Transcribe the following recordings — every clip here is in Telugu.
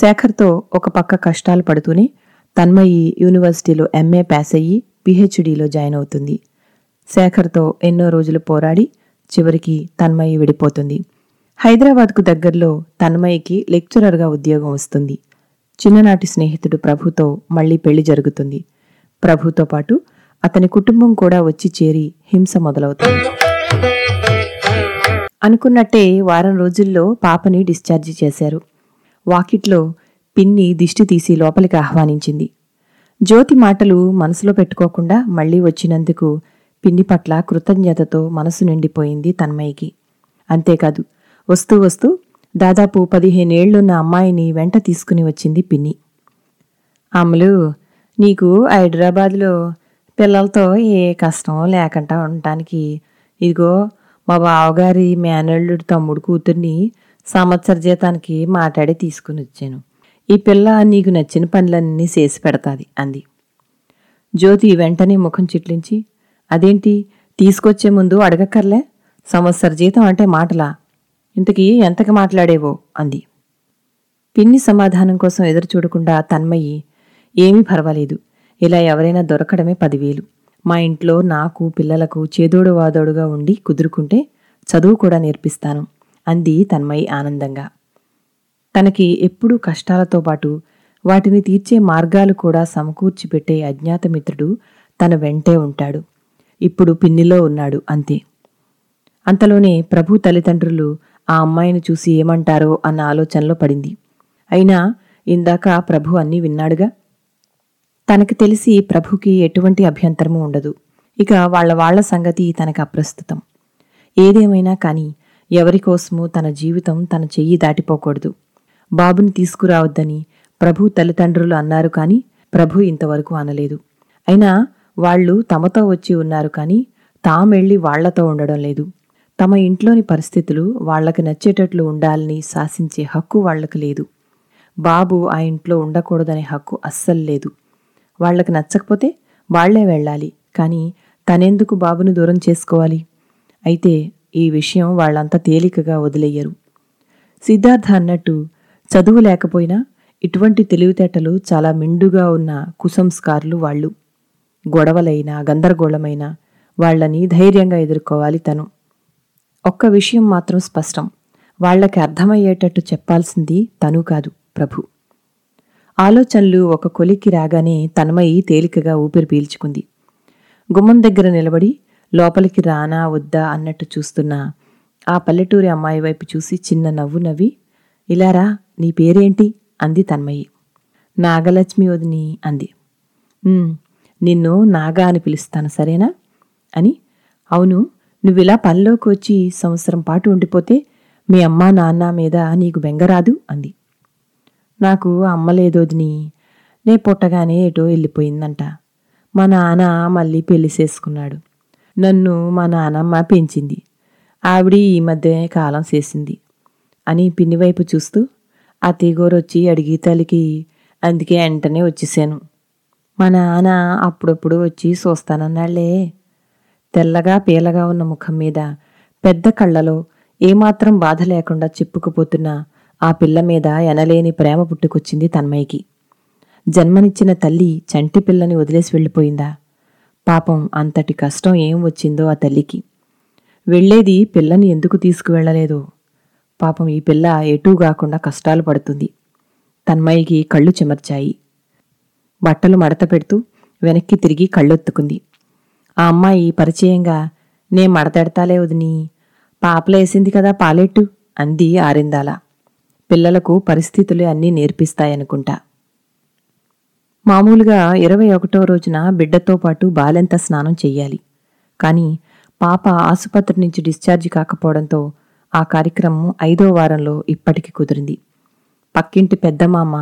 శేఖర్తో ఒక పక్క కష్టాలు పడుతూనే తన్మయి యూనివర్సిటీలో ఎంఏ పాస్ అయ్యి పిహెచ్డిలో జాయిన్ అవుతుంది. శేఖర్తో ఎన్నో రోజులు పోరాడి చివరికి తన్మయి విడిపోతుంది. హైదరాబాద్కు దగ్గరలో తన్మయికి లెక్చరర్గా ఉద్యోగం వస్తుంది. చిన్ననాటి స్నేహితుడు ప్రభుతో మళ్ళీ పెళ్ళి జరుగుతుంది. ప్రభుతో పాటు అతని కుటుంబం కూడా వచ్చి చేరి హింస మొదలవుతుంది. అనుకున్నట్టే వారం రోజుల్లో పాపని డిశ్చార్జి చేశారు. వాకిట్లో పిన్ని దిష్టి తీసి లోపలికి ఆహ్వానించింది. జ్యోతి మాటలు మనసులో పెట్టుకోకుండా మళ్ళీ వచ్చినందుకు పిన్ని పట్ల కృతజ్ఞతతో మనసు నిండిపోయింది తన్మయ్యకి. అంతేకాదు వస్తూ వస్తూ దాదాపు పదిహేనేళ్ళున్న అమ్మాయిని వెంట తీసుకుని వచ్చింది పిన్ని. అమలు నీకు హైదరాబాద్లో పిల్లలతో ఏ కష్టం లేకుండా ఉండటానికి ఇదిగో మా బావగారి మేనల్లుడి తమ్ముడు కూతుర్ని సంవత్సర జీతానికి మాట్లాడి తీసుకుని వచ్చాను. ఈ పిల్ల నీకు నచ్చిన పనులన్నీ చేసి పెడతాది అంది. జ్యోతి వెంటనే ముఖం చిట్లించి అదేంటి తీసుకొచ్చే ముందు అడగక్కర్లే? సంవత్సర జీతం అంటే మాటలా? ఇంతకీ ఎంతకి మాట్లాడేవో? అంది. పిన్ని సమాధానం కోసం ఎదురు చూడకుండా తన్మయ్యి ఏమీ పర్వాలేదు. ఇలా ఎవరైనా దొరకడమే పదివేలు. మా ఇంట్లో నాకు పిల్లలకు చేదోడు వాదోడుగా ఉండి కుదురుకుంటే చదువు కూడా నేర్పిస్తాను. అంది తన్మయి ఆనందంగా. తనకి ఎప్పుడూ కష్టాలతో పాటు వాటిని తీర్చే మార్గాలు కూడా సమకూర్చిపెట్టే అజ్ఞాతమిత్రుడు తన వెంటే ఉంటాడు. ఇప్పుడు పిన్నిలో ఉన్నాడు అంతే. అంతలోనే ప్రభు తల్లిదండ్రులు ఆ అమ్మాయిని చూసి ఏమంటారో అన్న ఆలోచనలో పడింది. అయినా ఇందాక ప్రభు అన్నీ విన్నాడుగా? తనకు తెలిసి ప్రభుకి ఎటువంటి అభ్యంతరము ఉండదు. ఇక వాళ్ళ వాళ్ళ సంగతి తనకు అప్రస్తుతం. ఏదేమైనా కానీ ఎవరికోసమూ తన జీవితం తన చెయ్యి దాటిపోకూడదు. బాబుని తీసుకురావద్దని ప్రభు తల్లిదండ్రులు అన్నారు కాని ప్రభు ఇంతవరకు అనలేదు. అయినా వాళ్ళు తమతో వచ్చి ఉన్నారు కాని తామెళ్ళి వాళ్ళతో ఉండడం లేదు. తమ ఇంట్లోని పరిస్థితులు వాళ్ళకు నచ్చేటట్లు ఉండాలని శాసించే హక్కు వాళ్ళకు లేదు. బాబు ఆ ఇంట్లో ఉండకూడదనే హక్కు అస్సలు లేదు. వాళ్ళకు నచ్చకపోతే వాళ్ళే వెళ్ళాలి. కానీ తనెందుకు బాబును దూరం చేసుకోవాలి? అయితే ఈ విషయం వాళ్ళంతా తేలికగా వదిలేయరు. సిద్ధార్థ అన్నట్టు చదువు లేకపోయినా ఇటువంటి తెలివితేటలు చాలా మెండుగా ఉన్న కుసంస్కారులు వాళ్ళు. గొడవలైనా గందరగోళమైనా వాళ్ళని ధైర్యంగా ఎదుర్కోవాలి తను. ఒక్క విషయం మాత్రం స్పష్టం. వాళ్ళకి అర్థమయ్యేటట్టు చెప్పాల్సింది తను కాదు ప్రభు. ఆలోచనలు ఒక కొలిక్కి రాగానే తన్మయి తేలికగా ఊపిరి పీల్చుకుంది. గుమ్మం దగ్గర నిలబడి లోపలికి రానా వద్దా అన్నట్టు చూస్తున్న ఆ పల్లెటూరి అమ్మాయి వైపు చూసి చిన్న నవ్వు నవ్వి ఇలారా నీ పేరేంటి? అంది తన్మయి. నాగలక్ష్మి వదిని అంది. నిన్ను నాగా అని పిలుస్తాను సరేనా? అని. అవును నువ్విలా పనిలోకి వచ్చి సంవత్సరం పాటు ఉండిపోతే మీ అమ్మ నాన్న మీద నీకు బెంగరాదు అంది. నాకు అమ్మ లేదోదిని నే పుట్టగానే ఎటో వెళ్ళిపోయిందంట. మా నాన్న మళ్ళీ పెళ్ళి చేసుకున్నాడు. నన్ను మా నానమ్మ పెంచింది. ఆవిడ ఈ మధ్య కాలం చేసింది అని పిన్నివైపు చూస్తూ అత్తయ్యగోరొచ్చి అడిగి తల్లికి అందుకే వెంటనే వచ్చేసాను. మా నాన్న అప్పుడప్పుడు వచ్చి చూస్తానన్నాళ్ళే. తెల్లగా పీలగా ఉన్న ముఖం మీద పెద్ద కళ్ళలో ఏమాత్రం బాధ లేకుండా చెప్పుకుపోతున్న ఆ పిల్ల మీద ఎనలేని ప్రేమ పుట్టుకొచ్చింది తన్మయ్యకి. జన్మనిచ్చిన తల్లి చంటి పిల్లని వదిలేసి వెళ్ళిపోయిందా? పాపం అంతటి కష్టం ఏం వచ్చిందో ఆ తల్లికి. వెళ్ళేది పిల్లని ఎందుకు తీసుకువెళ్ళలేదో? పాపం ఈ పిల్ల ఎటూ కాకుండా కష్టాలు పడుతుంది. తన్మయ్యకి కళ్ళు చెమర్చాయి. బట్టలు మడత పెడుతూ వెనక్కి తిరిగి కళ్ళొత్తుకుంది. ఆ అమ్మాయి పరిచయంగా నే మడతెడతాలే వదిని. పాపలేసింది కదా పాలెట్టు? అంది ఆరిందాల. పిల్లలకు పరిస్థితులే అన్నీ నేర్పిస్తాయనుకుంటా. మామూలుగా ఇరవై ఒకటో రోజున బిడ్డతో పాటు బాలెంత స్నానం చెయ్యాలి. కానీ పాప ఆసుపత్రి నుంచి డిశ్చార్జ్ కాకపోవడంతో ఆ కార్యక్రమం ఐదో వారంలో ఇప్పటికి కుదిరింది. పక్కింటి పెద్దమామ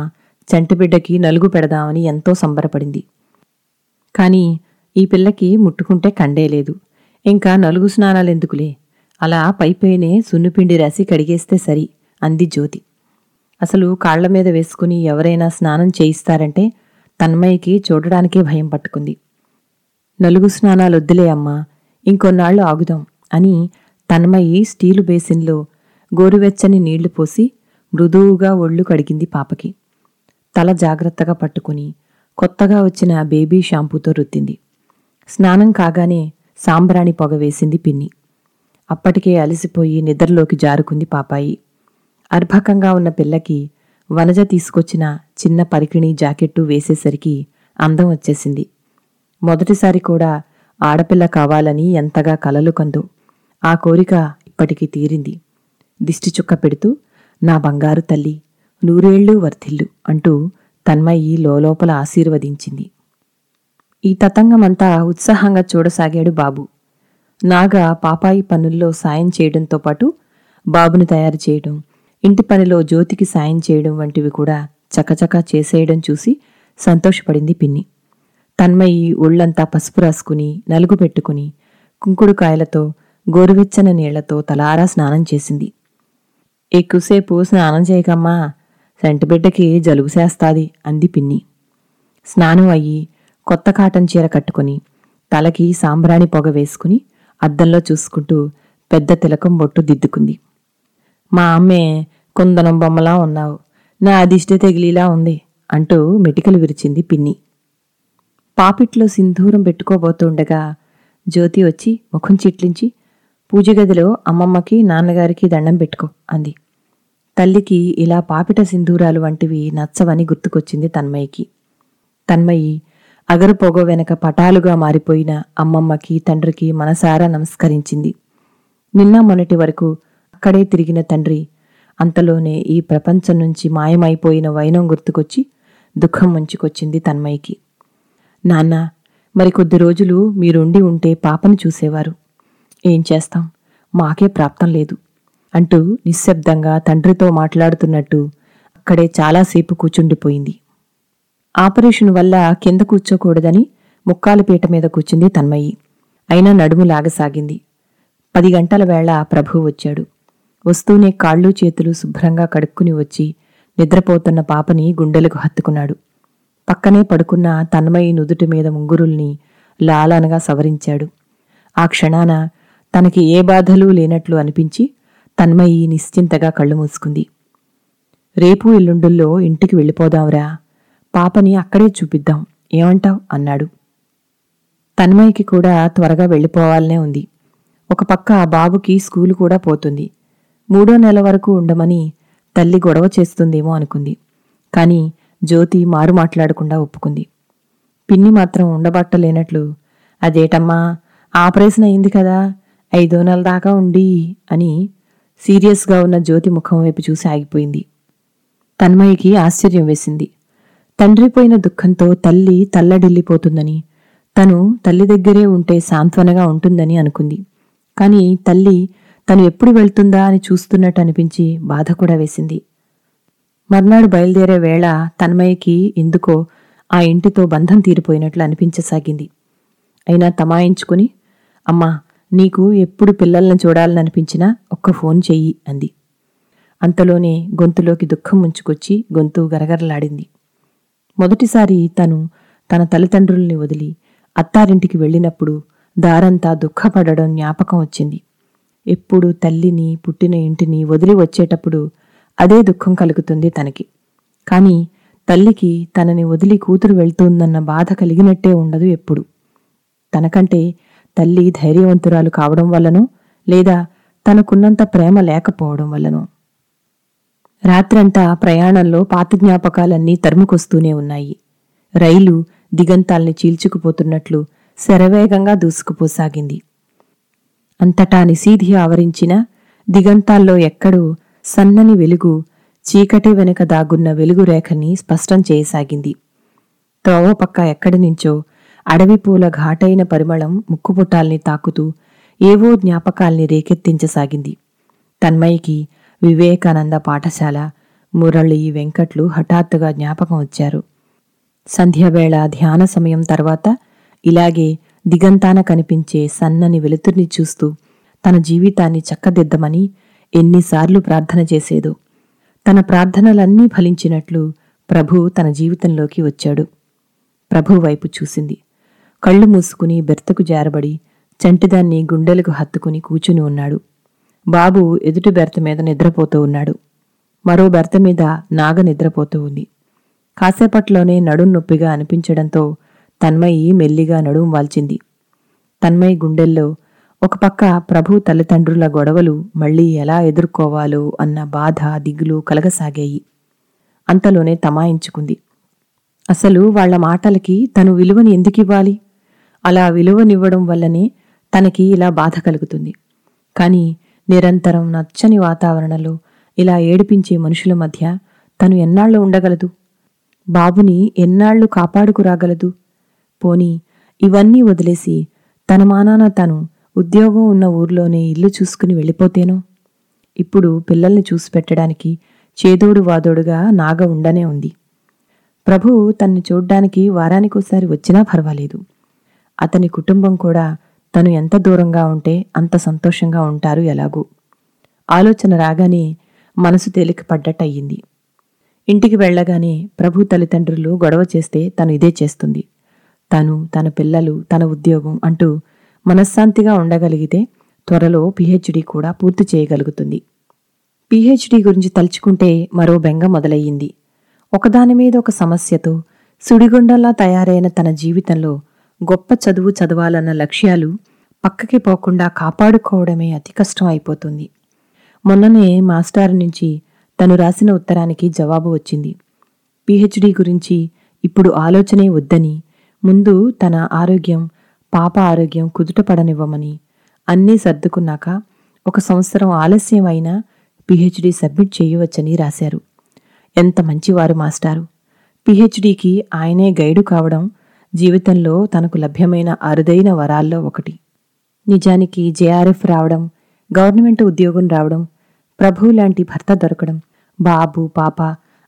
చంటిబిడ్డకి నలుగు పెడదామని ఎంతో సంబరపడింది. కాని ఈ పిల్లకి ముట్టుకుంటే కండేలేదు ఇంకా నలుగు స్నానాలెందుకులే అలా పైపైనే సున్నుపిండి రాసి కడిగేస్తే సరి అంది జ్యోతి. అసలు కాళ్ళ మీద వేసుకుని ఎవరైనా స్నానం చేయిస్తారంటే తన్మయ్యకి చూడడానికే భయం పట్టుకుంది. నలుగు స్నానాలొద్దులే అమ్మా ఇంకొన్నాళ్ళు ఆగుదాం అని తన్మయి స్టీలు బేసిన్లో గోరువెచ్చని నీళ్ళు పోసి మృదువుగా ఒళ్ళు కడిగింది పాపకి. తల జాగ్రత్తగా పట్టుకుని కొత్తగా వచ్చిన బేబీ షాంపూతో రుద్దింది. స్నానం కాగానే సాంబ్రాణి పొగ వేసింది పిన్ని. అప్పటికే అలసిపోయి నిద్రలోకి జారుకుంది పాపాయి. అర్భకంగా ఉన్న పిల్లకి వనజ తీసుకొచ్చిన చిన్న పరికిణి జాకెట్టు వేసేసరికి అందం వచ్చేసింది. మొదటిసారి కూడా ఆడపిల్ల కావాలని ఎంతగా కలలు కందు ఆ కోరిక ఇప్పటికీ తీరింది. దిష్టి చుక్క పెడుతూ నా బంగారు తల్లి నూరేళ్ళు వర్ధిల్లు అంటూ తన్మయి లోలోపల ఆశీర్వదించింది. ఈ తతంగమంతా ఉత్సాహంగా చూడసాగాడు బాబు. నాగా పాపాయి పనుల్లో సాయం చేయడంతో పాటు బాబును తయారు చేయడం ఇంటి పనిలో జ్యోతికి సాయం చేయడం వంటివి కూడా చకచకా చేసేయడం చూసి సంతోషపడింది పిన్ని. తన్మయి ఒళ్ళంతా పసుపు రాసుకుని నలుగు పెట్టుకుని కుంకుడుకాయలతో గోరువెచ్చని నీళ్ళతో తలారా స్నానం చేసింది. ఎక్కువసేపు స్నానం చేయకమ్మా సెంటబిడ్డకి జలుబు చేస్తాది అంది పిన్ని. స్నానం అయ్యి కొత్త కాటన్ చీర కట్టుకుని తలకి సాంబ్రాణి పొగ వేసుకుని అద్దంలో చూసుకుంటూ పెద్ద తిలకం బొట్టు దిద్దుకుంది. మా అమ్మే కుందనం బొమ్మలా ఉన్నావు నా అదిష్ట తెగిలిలా ఉంది అంటూ మెటికలు విరిచింది పిన్ని. పాపిట్లో సింధూరం పెట్టుకోబోతుండగా జ్యోతి వచ్చి ముఖం చిట్లించి పూజగదిలో అమ్మమ్మకి నాన్నగారికి దండం పెట్టుకో అంది. తల్లికి ఇలా పాపిట సింధూరాలు వంటివి నచ్చవని గుర్తుకొచ్చింది తన్మయ్యకి. తన్మయి అగరు పొగ వెనక పటాలుగా మారిపోయిన అమ్మమ్మకి తండ్రికి మనసారా నమస్కరించింది. నిన్న మొన్నటి వరకు అక్కడే తిరిగిన తండ్రి అంతలోనే ఈ ప్రపంచం నుంచి మాయమైపోయిన వైనం గుర్తుకొచ్చి దుఃఖం ముంచుకొచ్చింది తన్మయ్యకి. నాన్న మరి కొద్ది రోజులు మీరుండి ఉంటే పాపను చూసేవారు. ఏం చేస్తాం? మాకే ప్రాప్తం లేదు అంటూ నిశ్శబ్దంగా తండ్రితో మాట్లాడుతున్నట్టు అక్కడే చాలాసేపు కూచుండిపోయింది. ఆపరేషన్ వల్ల కింద కూర్చోకూడదని ముక్కాలపీట మీద కూర్చుంది తన్మయి అయినా నడుము లాగసాగింది. పది గంటల వేళ ప్రభు వచ్చాడు. వస్తూనే కాళ్ళు చేతులు శుభ్రంగా కడుక్కుని వచ్చి నిద్రపోతున్న పాపని గుండెలకు హత్తుకున్నాడు. పక్కనే పడుకున్న తన్మయి నుదుటి మీద ముంగురుల్ని లాలనగా సవరించాడు. ఆ క్షణాన తనకి ఏ బాధలు లేనట్లు అనిపించి తన్మయి నిశ్చింతగా కళ్ళు మూసుకుంది. రేపు ఎల్లుండుల్లో ఇంటికి వెళ్ళిపోదాంరా పాపని అక్కడే చూపిద్దాం ఏమంటావ్? అన్నాడు. తన్మయికి కూడా త్వరగా వెళ్ళిపోవాలనే ఉంది. ఒక పక్క ఆ బాబుకి స్కూలు కూడా పోతుంది. మూడో నెల వరకు ఉండమని తల్లి గొడవ చేస్తుందేమో అనుకుంది. కానీ జ్యోతి మారు మాట్లాడకుండా ఒప్పుకుంది. పిన్ని మాత్రం ఉండబట్టలేనట్లు అదేటమ్మా ఆపరేషన్ అయింది కదా ఐదో నెల దాకా ఉండి అని సీరియస్గా ఉన్న జ్యోతి ముఖం వైపు చూసి ఆగిపోయింది. తన్మయ్యకి ఆశ్చర్యం వేసింది. తండ్రిపోయిన దుఃఖంతో తల్లి తల్లడిల్లిపోతుందని తను తల్లి దగ్గరే ఉంటే సాంత్వనగా ఉంటుందని అనుకుంది. కానీ తల్లి తను ఎప్పుడు వెళ్తుందా అని చూస్తున్నట్టు అనిపించి బాధ కూడా వేసింది. మర్నాడు బయలుదేరే వేళ తన్మయ్యకి ఎందుకో ఆ ఇంటితో బంధం తీరిపోయినట్లు అనిపించసాగింది. అయినా తమాయించుకుని అమ్మా నీకు ఎప్పుడు పిల్లల్ని చూడాలననిపించినా ఒక్క ఫోన్ చెయ్యి అంది. అంతలోనే గొంతులోకి దుఃఖం ముంచుకొచ్చి గొంతు గరగరలాడింది. మొదటిసారి తను తన తల్లిదండ్రుల్ని వదిలి అత్తారింటికి వెళ్ళినప్పుడు దారంతా దుఃఖపడడం జ్ఞాపకం వచ్చింది. ఎప్పుడు తల్లిని పుట్టిన ఇంటిని వదిలి వచ్చేటప్పుడు అదే దుఃఖం కలుగుతుంది తనకి. కాని తల్లికి తనని వదిలి కూతురు వెళ్తుందన్న బాధ కలిగినట్టే ఉండదు ఎప్పుడు. తనకంటే తల్లి ధైర్యవంతురాలు కావడం వల్లనో లేదా తనకున్నంత ప్రేమ లేకపోవడం వల్లనో. రాత్రంతా ప్రయాణంలో పాత జ్ఞాపకాలన్నీ తరుముకొస్తూనే ఉన్నాయి. రైలు దిగంతాల్ని చీల్చుకుపోతున్నట్లు శరవేగంగా దూసుకుపోసాగింది. అంతటా నిశీధి ఆవరించిన దిగంతాల్లో ఎక్కడో సన్నని వెలుగు చీకటి వెనుక దాగున్న వెలుగు రేఖని స్పష్టం చేయసాగింది. త్రోవపక్క ఎక్కడి నుంచో అడవి పూల ఘాటైన పరిమళం ముక్కుపుటాల్ని తాకుతూ ఏవో జ్ఞాపకాల్ని రేకెత్తించసాగింది. తన్మయికి వివేకానంద పాఠశాల మురళి వెంకట్లు హఠాత్తుగా జ్ఞాపకం వచ్చారు. సంధ్యావేళ ధ్యాన సమయం తర్వాత ఇలాగే దిగంతాన కనిపించే సన్నని వెలుతుర్ని చూస్తూ తన జీవితాన్ని చక్కదిద్దమని ఎన్నిసార్లు ప్రార్థన చేసేదో. తన ప్రార్థనలన్నీ ఫలించినట్లు ప్రభు తన జీవితంలోకి వచ్చాడు. ప్రభు వైపు చూసింది. కళ్ళు మూసుకుని బెర్తకు జారబడి చంటిదాన్ని గుండెలకు హత్తుకుని కూచుని ఉన్నాడు. బాబు ఎదుటి బెర్త మీద నిద్రపోతూ ఉన్నాడు. మరో బెర్త మీద నాగ నిద్రపోతూ ఉంది. కాసేపట్లోనే నడుం నొప్పిగా అనిపించడంతో తన్మయి మెల్లిగా నడుం వాల్చింది. తన్మయి గుండెల్లో ఒక పక్క ప్రభు తల్లిదండ్రుల గొడవలు మళ్ళీ ఎలా ఎదుర్కోవాలో అన్న బాధ దిగులు కలగసాగాయి. అంతలోనే తమాయించుకుంది. అసలు వాళ్ళ మాటలకి తను విలువని ఎందుకివ్వాలి అలా విలువనివ్వడం వల్లనే తనకి ఇలా బాధ కలుగుతుంది. కాని నిరంతరం నచ్చని వాతావరణంలో ఇలా ఏడిపించే మనుషుల మధ్య తను ఎన్నాళ్ళు ఉండగలదు? బాబుని ఎన్నాళ్ళు కాపాడుకురాగలదు? పోని ఇవన్నీ వదిలేసి తన మానాన తను ఉద్యోగం ఉన్న ఊర్లోనే ఇల్లు చూసుకుని వెళ్ళిపోతేనో? ఇప్పుడు పిల్లల్ని చూసి పెట్టడానికి చేదోడు వాదోడుగా నాగ ఉండనే ఉంది. ప్రభు తన్ని చూడ్డానికి వారానికోసారి వచ్చినా పర్వాలేదు. అతని కుటుంబం కూడా తను ఎంత దూరంగా ఉంటే అంత సంతోషంగా ఉంటారు ఎలాగూ. ఆలోచన రాగానే మనసు తేలిక పడ్డట్టయింది. ఇంటికి వెళ్ళగానే ప్రభు తల్లిదండ్రులు గొడవ చేస్తే తను ఇదే చేస్తుంది. తను తన పిల్లలు తన ఉద్యోగం అంటూ మనశ్శాంతిగా ఉండగలిగితే త్వరలో పిహెచ్డి కూడా పూర్తి చేయగలుగుతుంది. పిహెచ్డి గురించి తలుచుకుంటే మరో బెంగ మొదలయ్యింది. ఒకదాని మీద ఒక సమస్యతో సుడిగుండంలా తయారైన తన జీవితంలో గొప్ప చదువు చదవాలన్న లక్ష్యాలు పక్కకి పోకుండా కాపాడుకోవడమే అతి కష్టం అయిపోతుంది. మొన్ననే మాస్టారు నుంచి తను రాసిన ఉత్తరానికి జవాబు వచ్చింది. పిహెచ్డి గురించి ఇప్పుడు ఆలోచనే వద్దని ముందు తన ఆరోగ్యం పాప ఆరోగ్యం కుదుటపడనివ్వమని అన్నీ సర్దుకున్నాక ఒక సంవత్సరం ఆలస్యం అయినా పిహెచ్డి సబ్మిట్ చేయవచ్చని రాశారు. ఎంత మంచివారు మాస్టారు. పిహెచ్డికి ఆయనే గైడు కావడం జీవితంలో తనకు లభ్యమైన అరుదైన వరాల్లో ఒకటి. నిజానికి జేఆర్ఎఫ్ రావడం గవర్నమెంట్ ఉద్యోగం రావడం ప్రభు లాంటి భర్త దొరకడం బాబు పాప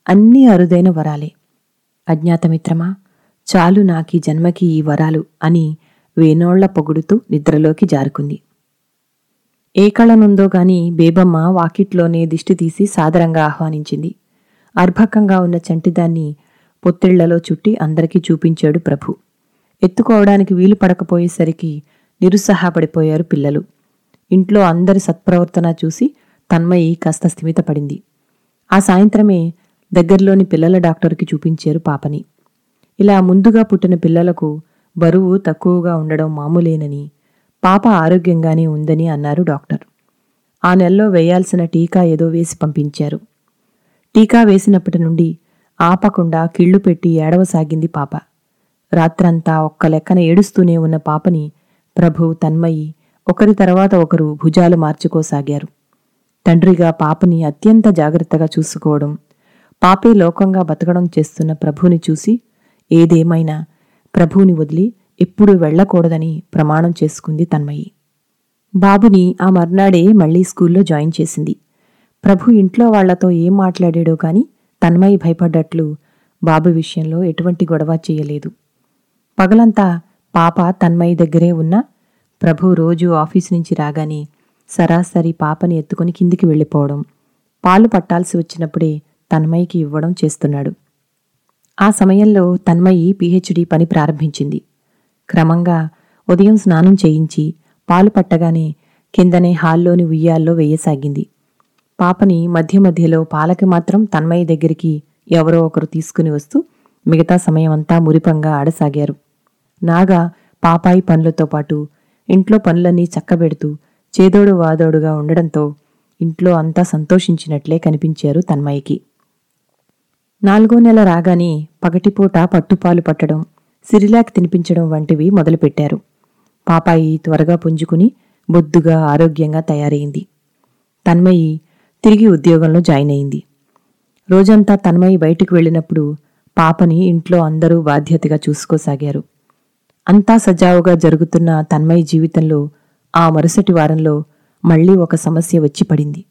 అన్నీ అరుదైన వరాలే. అజ్ఞాతమిత్రమా? చాలు నాకీ జన్మకి ఈ వరాలు అని వేనోళ్ళ పొగుడుతూ నిద్రలోకి జారుకుంది. ఏ కళనుందో గాని బేబమ్మ వాకిట్లోనే దిష్టి తీసి సాదరంగా ఆహ్వానించింది. అర్భకంగా ఉన్న చంటిదాన్ని పొత్తిళ్ళలో చుట్టి అందరికీ చూపించాడు ప్రభు. ఎత్తుకోవడానికి వీలు పడకపోయేసరికి నిరుత్సాహపడిపోయారు పిల్లలు. ఇంట్లో అందరి సత్ప్రవర్తన చూసి తన్మయి కాస్త స్థిమితపడింది. ఆ సాయంత్రమే దగ్గరలోని పిల్లల డాక్టర్కి చూపించారు పాపని. ఇలా ముందుగా పుట్టిన పిల్లలకు బరువు తక్కువగా ఉండడం మామూలేనని పాప ఆరోగ్యంగానే ఉందని అన్నారు డాక్టర్. ఆ నెలలో వేయాల్సిన టీకా ఏదో వేసి పంపించారు. టీకా వేసినప్పటి నుండి ఆపకుండా కిళ్ళు పెట్టి ఏడవసాగింది పాప. రాత్రంతా ఒక్క లెక్కన ఏడుస్తూనే ఉన్న పాపని ప్రభు తన్మయి ఒకరి తర్వాత ఒకరు భుజాలు మార్చుకోసాగారు. తండ్రిగా పాపని అత్యంత జాగ్రత్తగా చూసుకోవడం పాపే లోకంగా బతకడం చేస్తున్న ప్రభుని చూసి ఏదేమైనా ప్రభువుని వదిలి ఎప్పుడూ వెళ్ళకూడదని ప్రమాణం చేసుకుంది తన్మయి. బాబుని ఆ మర్నాడే మళ్ళీ స్కూల్లో జాయిన్ చేసింది. ప్రభు ఇంట్లో వాళ్ళతో ఏం మాట్లాడాడో కాని తన్మయి భయపడ్డట్లు బాబు విషయంలో ఎటువంటి గొడవ చేయలేదు. పగలంతా పాప తన్మయి దగ్గరే ఉన్నా ప్రభు రోజు ఆఫీసు నుంచి రాగానే సరాసరి పాపని ఎత్తుకుని కిందికి వెళ్ళిపోవడం పాలు పట్టాల్సి వచ్చినప్పుడే తన్మయికి ఇవ్వడం చేస్తున్నాడు. ఆ సమయంలో తన్మయి పీహెచ్డీ పని ప్రారంభించింది. క్రమంగా ఉదయం స్నానం చేయించి పాలు పట్టగానే కిందనే హాల్లోని ఉయ్యాల్లో వేయసాగింది. పాపని మధ్య మధ్యలో పాలకి మాత్రం తన్మయి దగ్గరికి ఎవరో ఒకరు తీసుకుని వస్తూ మిగతా సమయమంతా మురిపంగా ఆడసాగారు. నాగా పాపాయి పనులతో పాటు ఇంట్లో పనులన్నీ చక్కబెడుతూ చేదోడు వాదోడుగా ఉండడంతో ఇంట్లో అంతా సంతోషించినట్లే కనిపించారు తన్మయికి. నాలుగో నెల రాగానే పగటిపూట పట్టుపాలు పట్టడం సిరిలాక్ తినిపించడం వంటివి మొదలుపెట్టారు. పాపాయి త్వరగా పుంజుకుని బొద్దుగా ఆరోగ్యంగా తయారైంది. తన్మయి తిరిగి ఉద్యోగంలో జాయిన్ అయింది. రోజంతా తన్మయి బయటికి వెళ్ళినప్పుడు పాపని ఇంట్లో అందరూ బాధ్యతగా చూసుకోసాగారు. అంతా సజావుగా జరుగుతున్న తన్మయి జీవితంలో ఆ మరుసటి వారంలో మళ్ళీ ఒక సమస్య వచ్చి పడింది.